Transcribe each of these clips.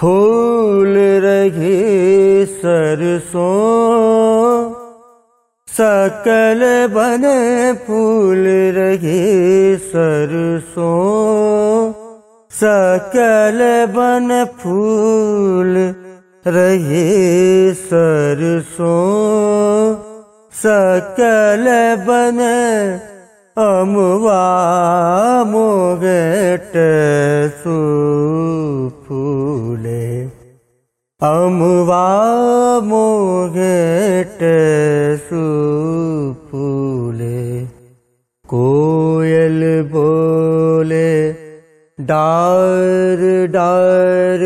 پھول رہی سرسوں، سکل بنے پھول رہی سرسوں۔ سکل بن پھول رہی سرسوں۔ سکل بن اموا موگٹ سو۔ اموا موگٹ سو پھولے کوئل بولے، ڈار ڈار،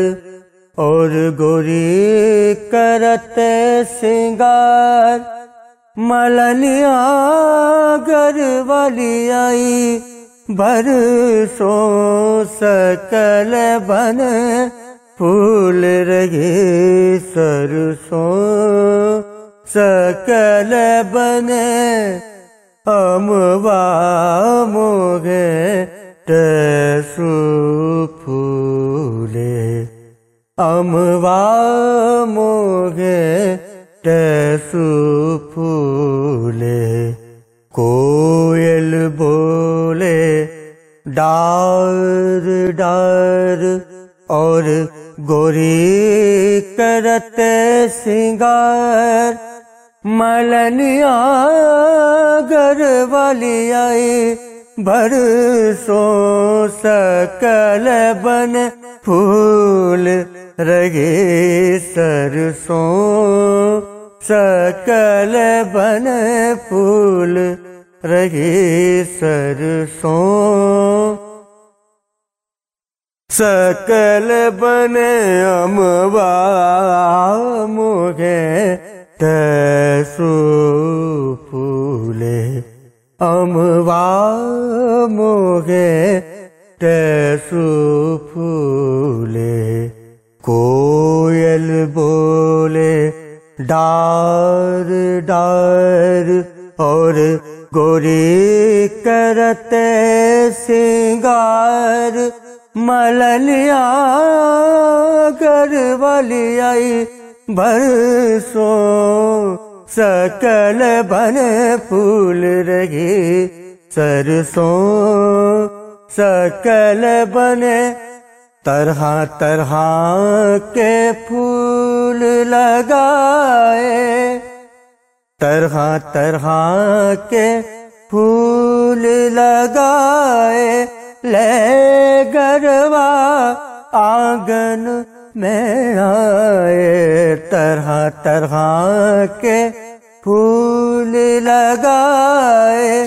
اور گوری کرتے سنگار ملنیا گر والی آئی بر سو سکل بن پھول رہی سرسوں، سکل بن اموا موگے ٹسو پھولے۔ اموا موگے ٹسو پھولے۔ کوئل بولے ڈار اور گوری کرتے سنگار ملنیا گر والی آئی، بھر سو سکل بن پھول رگے سرسوں سکل بن پھول رگے سرسوں سکل بن اموا موگے تسو پھولے اموا موگے تسو پھولے کوئل بولے ڈار ڈار اور گوری کرتے سنگار ملنیا گر والی آئی برسو سکل بن پھول رہی۔ سرسوں سکل بنے طرح طرح کے پھول لگائے۔ طرح طرح کے پھول لگائے۔ لے گروا آنگن میں آئے طرح طرح کے پھول لگائے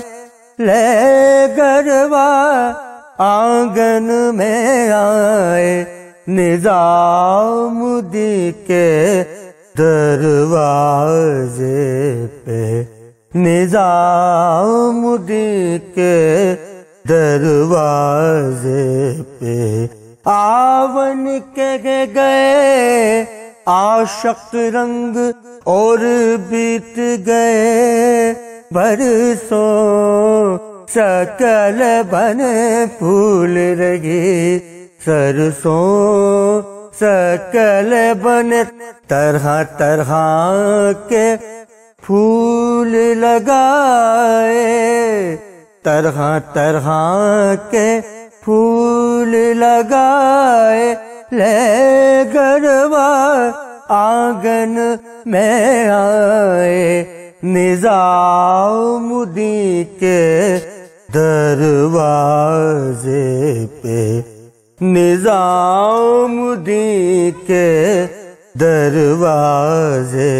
لے گروا آنگن میں آئے نظام دی کے دروازے پہ نظام دی کے دروازے پہ آون کے گئے عاشق رنگ اور بیت گئے۔ برسوں سکل بن پھول رہی، سرسوں سکل بن طرح طرح کے پھول لگائے۔ طرح طرح کے پھول لگائے، لے گروا آنگن میں آئے۔ نظام دی کے دروازے پہ نظام دی کے دروازے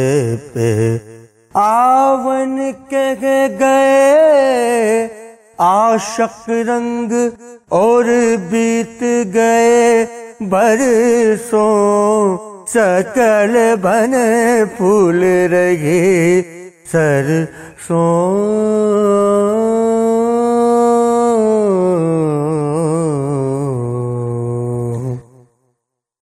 پہ۔ آون کے گئے عاشق رنگ اور بیت گئے برسوں سکل بن پھول رہی سر سو